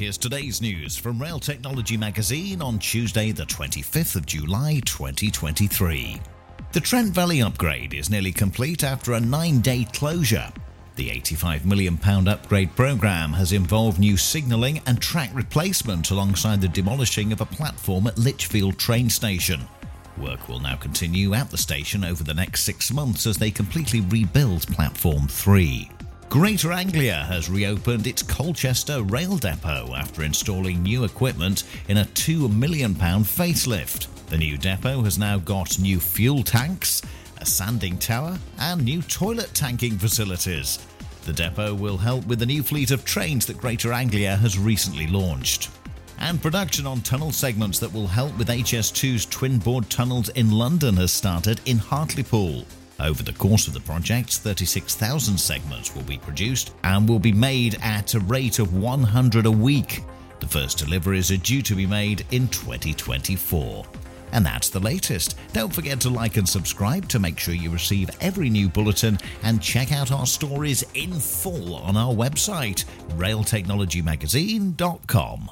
here's today's news from Rail Technology Magazine on Tuesday, the 25th of July 2023. The Trent Valley upgrade is nearly complete after a nine day closure. The £85 million upgrade programme has involved new signalling and track replacement alongside the demolishing of a platform at Lichfield train station. Work will now continue at the station over the next six months as they completely rebuild Platform 3. Greater Anglia has reopened its Colchester rail depot after installing new equipment in a £2 million facelift. The new depot has now got new fuel tanks, a sanding tower, and new toilet tanking facilities. The depot will help with the new fleet of trains that Greater Anglia has recently launched. And production on tunnel segments that will help with HS2's twin bored tunnels in London has started in Hartlepool. Over the course of the project, 36,000 segments will be produced and will be made at a rate of 100 a week. The first deliveries are due to be made in 2024. And that's the latest. Don't forget to like and subscribe to make sure you receive every new bulletin and check out our stories in full on our website, railtechnologymagazine.com.